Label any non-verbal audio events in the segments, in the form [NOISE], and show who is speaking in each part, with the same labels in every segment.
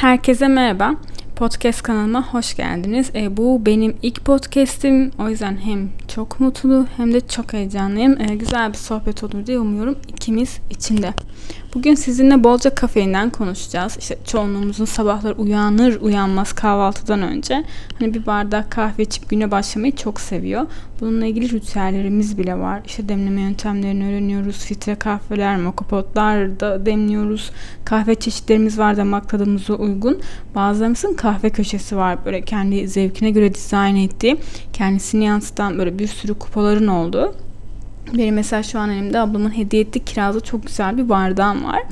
Speaker 1: Herkese merhaba. Podcast kanalıma hoş geldiniz. E, bu benim ilk podcast'im. O yüzden hem çok mutlu hem de çok heyecanlıyım. E, güzel bir sohbet olur diye umuyorum ikimiz içinde. Bugün sizinle bolca kafeinden konuşacağız. İşte çoğunluğumuzun sabahlar uyanır uyanmaz kahvaltıdan önce hani bir bardak kahve içip güne başlamayı çok seviyor. Bununla ilgili ritüellerimiz bile var. İşte demleme yöntemlerini öğreniyoruz. Filtre kahveler, mokopotlar da demliyoruz. Kahve çeşitlerimiz var damak tadımıza uygun. Bazılarımızın kahve köşesi var. Böyle kendi zevkine göre dizayn ettiği, kendisini yansıtan böyle bir sürü kupaların olduğu. Benim mesela şu an elimde ablamın hediye ettiği kirazlı çok güzel bir bardağım var.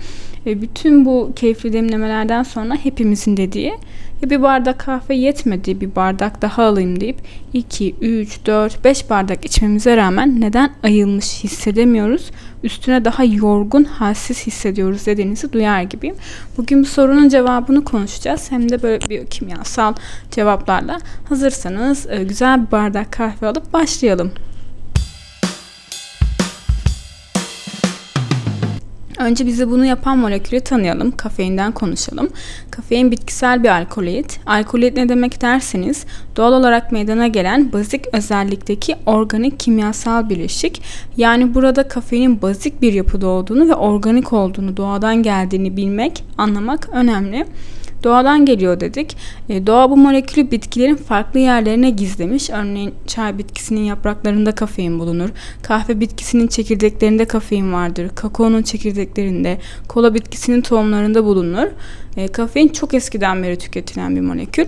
Speaker 1: Ve bütün bu keyifli demlemelerden sonra hepimizin dediği ya bir bardak kahve yetmedi bir bardak daha alayım deyip 2, 3, 4, 5 bardak içmemize rağmen neden ayılmış hissedemiyoruz? Üstüne daha yorgun, halsiz hissediyoruz dediğinizi duyar gibiyim. Bugün bu sorunun cevabını konuşacağız. Hem de böyle bir kimyasal cevaplarla. Hazırsanız e, güzel bir bardak kahve alıp başlayalım. Önce bize bunu yapan molekülü tanıyalım. Kafeinden konuşalım. Kafein bitkisel bir alkaloid. Alkaloid ne demek derseniz doğal olarak meydana gelen bazik özellikteki organik kimyasal bileşik. Yani burada kafeinin bazik bir yapıda olduğunu ve organik olduğunu, doğadan geldiğini bilmek, anlamak önemli doğadan geliyor dedik. E, doğa bu molekülü bitkilerin farklı yerlerine gizlemiş. Örneğin çay bitkisinin yapraklarında kafein bulunur. Kahve bitkisinin çekirdeklerinde kafein vardır. Kakaonun çekirdeklerinde, kola bitkisinin tohumlarında bulunur. E, kafein çok eskiden beri tüketilen bir molekül.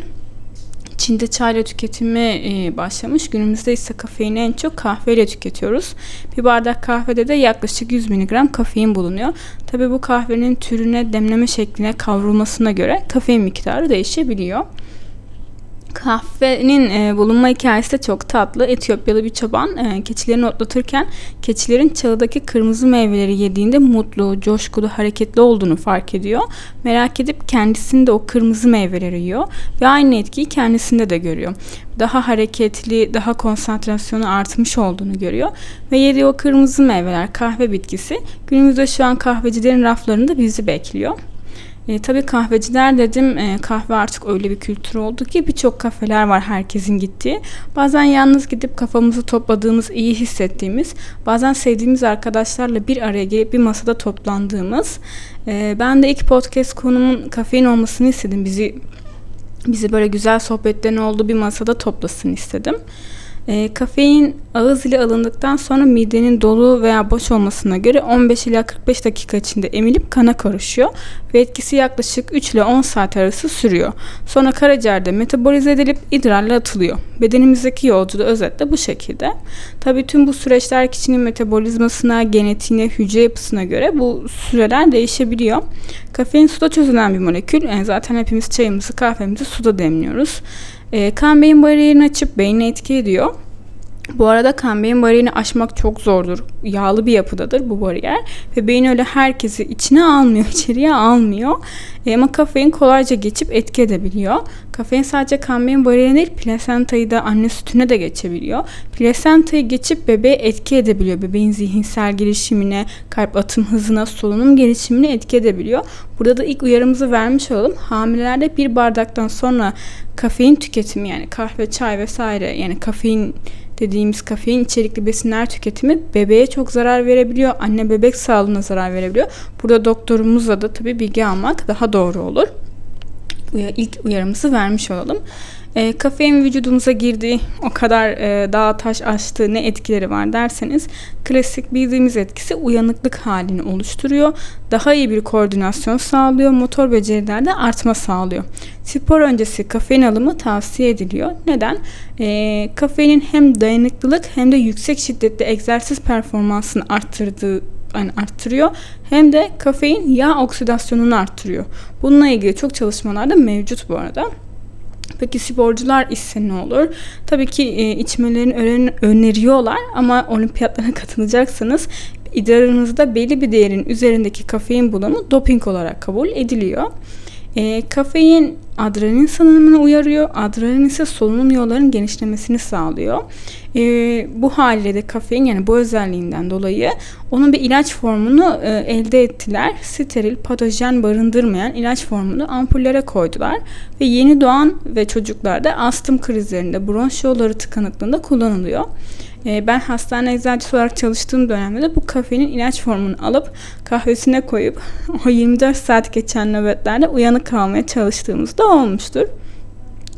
Speaker 1: Çin'de çayla tüketimi e, başlamış. Günümüzde ise kafeini en çok kahveyle tüketiyoruz. Bir bardak kahvede de yaklaşık 100 mg kafein bulunuyor. Tabi bu kahvenin türüne, demleme şekline, kavrulmasına göre kafein miktarı değişebiliyor. Kahvenin e, bulunma hikayesi de çok tatlı. Etiyopyalı bir çoban e, keçilerini otlatırken keçilerin çalıdaki kırmızı meyveleri yediğinde mutlu, coşkulu, hareketli olduğunu fark ediyor. Merak edip kendisini de o kırmızı meyveleri yiyor ve aynı etkiyi kendisinde de görüyor. Daha hareketli, daha konsantrasyonu artmış olduğunu görüyor ve yediği o kırmızı meyveler kahve bitkisi günümüzde şu an kahvecilerin raflarında bizi bekliyor. E, tabii kahveciler dedim e, kahve artık öyle bir kültür oldu ki birçok kafeler var herkesin gittiği. Bazen yalnız gidip kafamızı topladığımız, iyi hissettiğimiz, bazen sevdiğimiz arkadaşlarla bir araya gelip bir masada toplandığımız. E, ben de ilk podcast konumun kafein olmasını istedim. Bizi bizi böyle güzel sohbetlerin olduğu bir masada toplasın istedim. E, kafein ağız ile alındıktan sonra midenin dolu veya boş olmasına göre 15 ila 45 dakika içinde emilip kana karışıyor ve etkisi yaklaşık 3 ile 10 saat arası sürüyor. Sonra karaciğerde metabolize edilip idrarla atılıyor. Bedenimizdeki yolculuğu özetle bu şekilde. Tabii tüm bu süreçler kişinin metabolizmasına, genetiğine, hücre yapısına göre bu süreler değişebiliyor. Kafein suda çözülen bir molekül. Yani zaten hepimiz çayımızı, kahvemizi suda demliyoruz. E, kan beyin bariyerini açıp beyni etki ediyor. Bu arada kan beyin bariyerini aşmak çok zordur. Yağlı bir yapıdadır bu bariyer. Ve beyin öyle herkesi içine almıyor, [LAUGHS] içeriye almıyor. E, ama kafein kolayca geçip etki edebiliyor. Kafein sadece kan beyin bariyerine değil, plasentayı da anne sütüne de geçebiliyor. Plasentayı geçip bebeğe etki edebiliyor. Bebeğin zihinsel gelişimine, kalp atım hızına, solunum gelişimine etki edebiliyor. Burada da ilk uyarımızı vermiş olalım. Hamilelerde bir bardaktan sonra kafein tüketimi yani kahve, çay vesaire yani kafein dediğimiz kafein içerikli besinler tüketimi bebeğe çok zarar verebiliyor. Anne bebek sağlığına zarar verebiliyor. Burada doktorumuzla da tabii bilgi almak daha doğru olur. İlk uyarımızı vermiş olalım. E, kafein vücudumuza girdiği o kadar e, dağ taş açtığı ne etkileri var derseniz klasik bildiğimiz etkisi uyanıklık halini oluşturuyor. Daha iyi bir koordinasyon sağlıyor. Motor becerilerde artma sağlıyor. Spor öncesi kafein alımı tavsiye ediliyor. Neden? E, kafeinin hem dayanıklılık hem de yüksek şiddetli egzersiz performansını arttırdığı yani arttırıyor hem de kafein yağ oksidasyonunu arttırıyor. Bununla ilgili çok çalışmalar da mevcut bu arada. Peki sporcular ise ne olur? Tabii ki e, içmelerini öneriyorlar ama olimpiyatlara [LAUGHS] katılacaksanız idrarınızda belli bir değerin üzerindeki kafein bulunmu doping olarak kabul ediliyor. E, kafein adrenalin salınımını uyarıyor. Adrenalin ise solunum yollarının genişlemesini sağlıyor. E, bu haliyle de kafein yani bu özelliğinden dolayı onun bir ilaç formunu e, elde ettiler. Steril, patojen barındırmayan ilaç formunu ampullere koydular. Ve yeni doğan ve çocuklarda astım krizlerinde, bronş yolları tıkanıklığında kullanılıyor. E, ben hastane eczacısı olarak çalıştığım dönemde de bu kafeinin ilaç formunu alıp kahvesine koyup [LAUGHS] o 24 saat geçen nöbetlerde uyanık kalmaya çalıştığımızda olmuştur.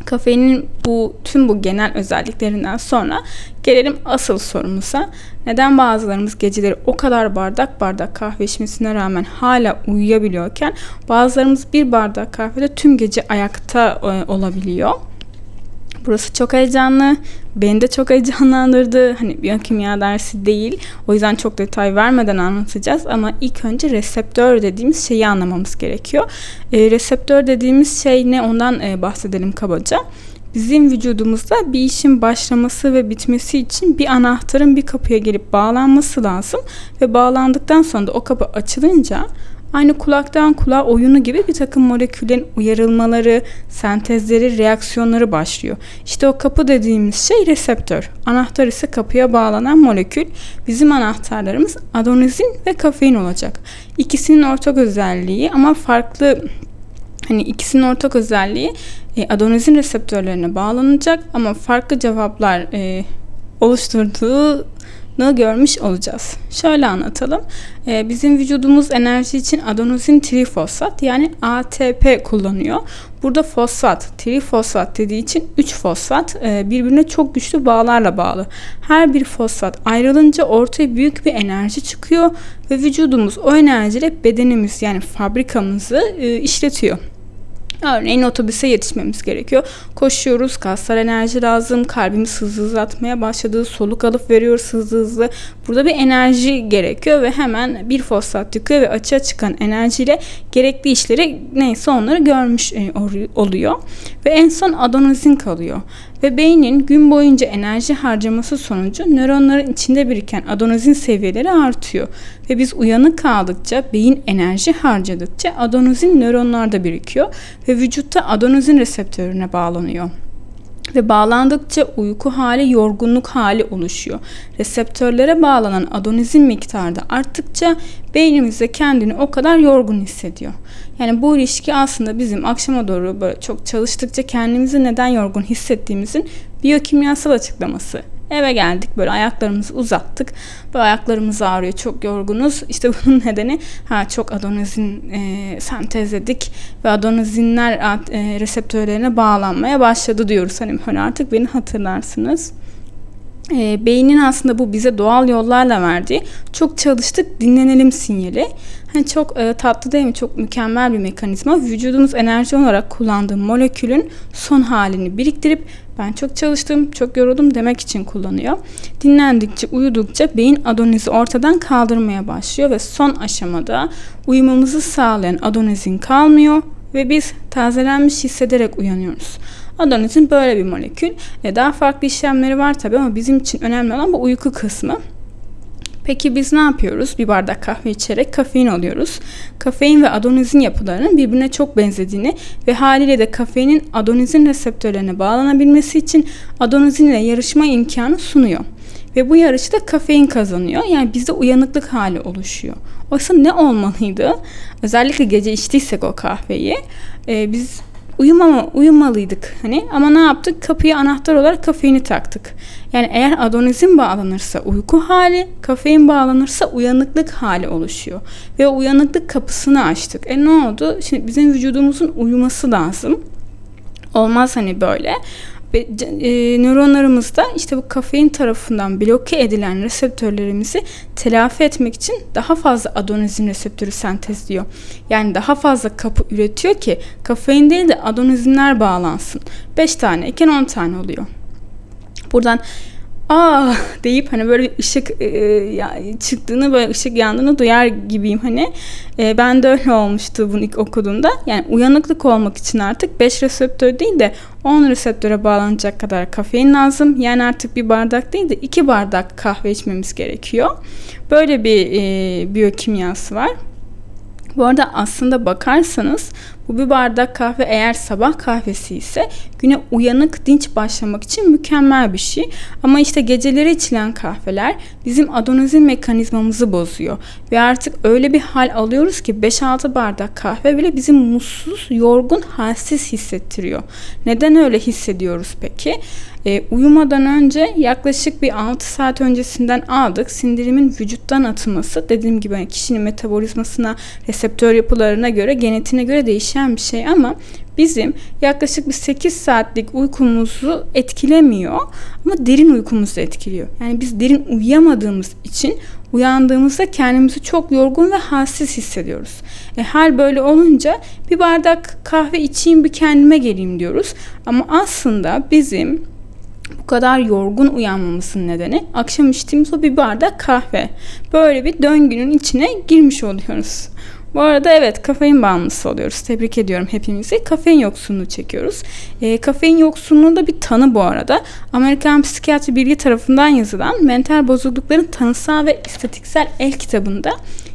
Speaker 1: Kafeinin bu tüm bu genel özelliklerinden sonra gelelim asıl sorumuza. Neden bazılarımız geceleri o kadar bardak bardak kahve içmesine rağmen hala uyuyabiliyorken bazılarımız bir bardak kahvede tüm gece ayakta e, olabiliyor? Burası çok heyecanlı. Beni de çok heyecanlandırdı. Hani biyokimya dersi değil. O yüzden çok detay vermeden anlatacağız. Ama ilk önce reseptör dediğimiz şeyi anlamamız gerekiyor. E, reseptör dediğimiz şey ne ondan e, bahsedelim kabaca. Bizim vücudumuzda bir işin başlaması ve bitmesi için bir anahtarın bir kapıya gelip bağlanması lazım. Ve bağlandıktan sonra da o kapı açılınca Aynı kulaktan kulağa oyunu gibi bir takım moleküllerin uyarılmaları, sentezleri, reaksiyonları başlıyor. İşte o kapı dediğimiz şey reseptör. Anahtar ise kapıya bağlanan molekül. Bizim anahtarlarımız adenozin ve kafein olacak. İkisinin ortak özelliği ama farklı hani ikisinin ortak özelliği e, adenozin reseptörlerine bağlanacak ama farklı cevaplar e, oluşturduğu görmüş olacağız. Şöyle anlatalım. Ee, bizim vücudumuz enerji için adenozin trifosfat yani ATP kullanıyor. Burada fosfat, trifosfat dediği için 3 fosfat e, birbirine çok güçlü bağlarla bağlı. Her bir fosfat ayrılınca ortaya büyük bir enerji çıkıyor ve vücudumuz o enerjiyle bedenimiz yani fabrikamızı e, işletiyor. Örneğin otobüse yetişmemiz gerekiyor. Koşuyoruz, kaslar enerji lazım, kalbimiz hızlı hızlı atmaya başladı, soluk alıp veriyoruz hızlı hızlı. Burada bir enerji gerekiyor ve hemen bir fosfat çıkıyor ve açığa çıkan enerjiyle gerekli işleri neyse onları görmüş e, oluyor. Ve en son adenozin kalıyor. Ve beynin gün boyunca enerji harcaması sonucu nöronların içinde biriken adenozin seviyeleri artıyor. Ve biz uyanık kaldıkça, beyin enerji harcadıkça adenozin nöronlarda birikiyor ve vücutta adenozin reseptörüne bağlanıyor ve bağlandıkça uyku hali, yorgunluk hali oluşuyor. Reseptörlere bağlanan adenozin miktarı da arttıkça beynimizde kendini o kadar yorgun hissediyor. Yani bu ilişki aslında bizim akşama doğru böyle çok çalıştıkça kendimizi neden yorgun hissettiğimizin biyokimyasal açıklaması. Eve geldik böyle ayaklarımızı uzattık. Böyle ayaklarımız ağrıyor çok yorgunuz. İşte [LAUGHS] bunun nedeni ha çok adenozin e, sentezledik ve adenozinler e, reseptörlerine bağlanmaya başladı diyoruz. Hani böyle artık beni hatırlarsınız e, beynin aslında bu bize doğal yollarla verdiği çok çalıştık dinlenelim sinyali. Hani çok e, tatlı değil mi? Çok mükemmel bir mekanizma. Vücudumuz enerji olarak kullandığı molekülün son halini biriktirip ben çok çalıştım, çok yoruldum demek için kullanıyor. Dinlendikçe, uyudukça beyin adonizi ortadan kaldırmaya başlıyor ve son aşamada uyumamızı sağlayan adonizin kalmıyor ve biz tazelenmiş hissederek uyanıyoruz. Adenozin böyle bir molekül. E, daha farklı işlemleri var tabi ama bizim için önemli olan bu uyku kısmı. Peki biz ne yapıyoruz? Bir bardak kahve içerek kafein alıyoruz. Kafein ve adenozin yapılarının birbirine çok benzediğini ve haliyle de kafeinin adenozin reseptörlerine bağlanabilmesi için adenozin ile yarışma imkanı sunuyor. Ve bu yarışta kafein kazanıyor. Yani bizde uyanıklık hali oluşuyor. Oysa ne olmalıydı? Özellikle gece içtiysek o kahveyi e, biz uyumama, uyumalıydık hani ama ne yaptık? Kapıya anahtar olarak kafeini taktık. Yani eğer adonizin bağlanırsa uyku hali, kafein bağlanırsa uyanıklık hali oluşuyor. Ve uyanıklık kapısını açtık. E ne oldu? Şimdi bizim vücudumuzun uyuması lazım. Olmaz hani böyle ve e, nöronlarımızda işte bu kafein tarafından bloke edilen reseptörlerimizi telafi etmek için daha fazla adenozin reseptörü sentezliyor. Yani daha fazla kapı üretiyor ki kafein değil de adenozinler bağlansın. 5 tane iken 10 tane oluyor. Buradan aa deyip hani böyle ışık e, ya, çıktığını böyle ışık yandığını duyar gibiyim hani. E, ben de öyle olmuştu bunu ilk okuduğumda. Yani uyanıklık olmak için artık 5 reseptör değil de 10 reseptöre bağlanacak kadar kafein lazım. Yani artık bir bardak değil de 2 bardak kahve içmemiz gerekiyor. Böyle bir e, biyokimyası var. Bu arada aslında bakarsanız bu bir bardak kahve eğer sabah kahvesi ise güne uyanık dinç başlamak için mükemmel bir şey. Ama işte geceleri içilen kahveler bizim adonozin mekanizmamızı bozuyor. Ve artık öyle bir hal alıyoruz ki 5-6 bardak kahve bile bizi mutsuz, yorgun, halsiz hissettiriyor. Neden öyle hissediyoruz peki? E, uyumadan önce yaklaşık bir 6 saat öncesinden aldık. Sindirimin vücuttan atılması dediğim gibi kişinin metabolizmasına, reseptör yapılarına göre, genetiğine göre değişen bir şey ama bizim yaklaşık bir 8 saatlik uykumuzu etkilemiyor ama derin uykumuzu etkiliyor. Yani biz derin uyuyamadığımız için uyandığımızda kendimizi çok yorgun ve halsiz hissediyoruz. E, hal böyle olunca bir bardak kahve içeyim bir kendime geleyim diyoruz. Ama aslında bizim bu kadar yorgun uyanmamızın nedeni akşam içtiğimiz o bir bardak kahve. Böyle bir döngünün içine girmiş oluyoruz. Bu arada evet kafein bağımlısı oluyoruz. Tebrik ediyorum hepimizi. Kafein yoksunluğu çekiyoruz. E, kafein yoksunluğu da bir tanı bu arada. Amerikan Psikiyatri Birliği tarafından yazılan mental bozuklukların tanısal ve istatiksel el kitabında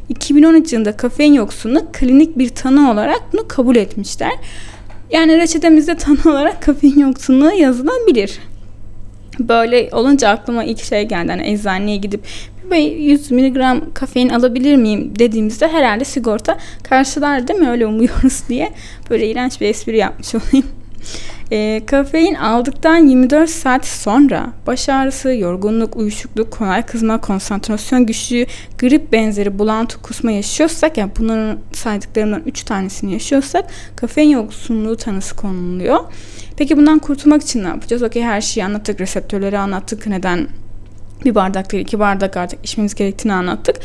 Speaker 1: 2013 yılında kafein yoksunluğu klinik bir tanı olarak bunu kabul etmişler. Yani reçetemizde tanı olarak kafein yoksunluğu yazılabilir. Böyle olunca aklıma ilk şey geldi. Hani eczaneye gidip ve 100 miligram kafein alabilir miyim dediğimizde herhalde sigorta karşılar değil mi öyle umuyoruz [LAUGHS] diye böyle iğrenç bir espri yapmış olayım. E, kafein aldıktan 24 saat sonra baş ağrısı, yorgunluk, uyuşukluk, kolay kızma, konsantrasyon güçlüğü, grip benzeri bulantı, kusma yaşıyorsak yani bunların saydıklarımdan 3 tanesini yaşıyorsak kafein yoksunluğu tanısı konuluyor. Peki bundan kurtulmak için ne yapacağız? Okey her şeyi anlattık, reseptörleri anlattık, neden bir bardak değil iki bardak artık içmemiz gerektiğini anlattık.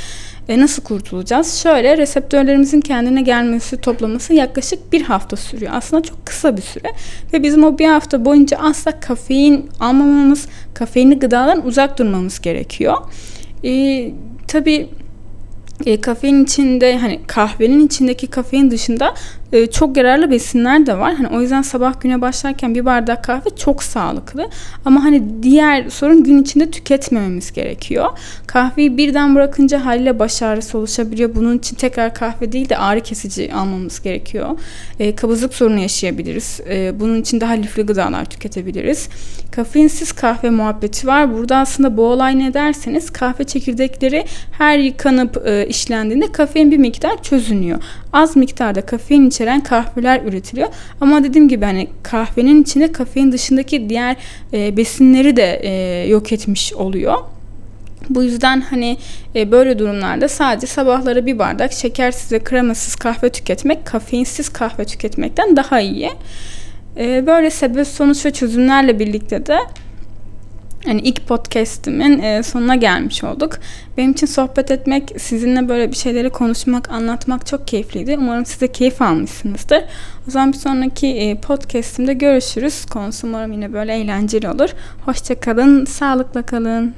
Speaker 1: E, nasıl kurtulacağız? Şöyle reseptörlerimizin kendine gelmesi, toplaması yaklaşık bir hafta sürüyor. Aslında çok kısa bir süre. Ve bizim o bir hafta boyunca asla kafein almamamız, kafeinli gıdadan uzak durmamız gerekiyor. E, tabii e, kafein içinde hani kahvenin içindeki kafein dışında e, çok yararlı besinler de var. Hani o yüzden sabah güne başlarken bir bardak kahve çok sağlıklı. Ama hani diğer sorun gün içinde tüketmememiz gerekiyor. Kahveyi birden bırakınca haliyle baş ağrısı oluşabiliyor. Bunun için tekrar kahve değil de ağrı kesici almamız gerekiyor. E, kabızlık sorunu yaşayabiliriz. E, bunun için daha lifli gıdalar tüketebiliriz. Kafeinsiz kahve muhabbeti var. Burada aslında bu olay ne derseniz kahve çekirdekleri her yıkanıp e, işlendiğinde kafein bir miktar çözünüyor. Az miktarda kafein içeren kahveler üretiliyor. Ama dediğim gibi hani kahvenin içinde kafein dışındaki diğer e, besinleri de e, yok etmiş oluyor. Bu yüzden hani e, böyle durumlarda sadece sabahları bir bardak şekersiz ve kremasız kahve tüketmek kafeinsiz kahve tüketmekten daha iyi. E, böyle sebep sonuç ve çözümlerle birlikte de yani ilk podcast'imin e, sonuna gelmiş olduk. Benim için sohbet etmek, sizinle böyle bir şeyleri konuşmak, anlatmak çok keyifliydi. Umarım siz de keyif almışsınızdır. O zaman bir sonraki e, podcast'imde görüşürüz. Konusu umarım yine böyle eğlenceli olur. Hoşçakalın, sağlıkla kalın.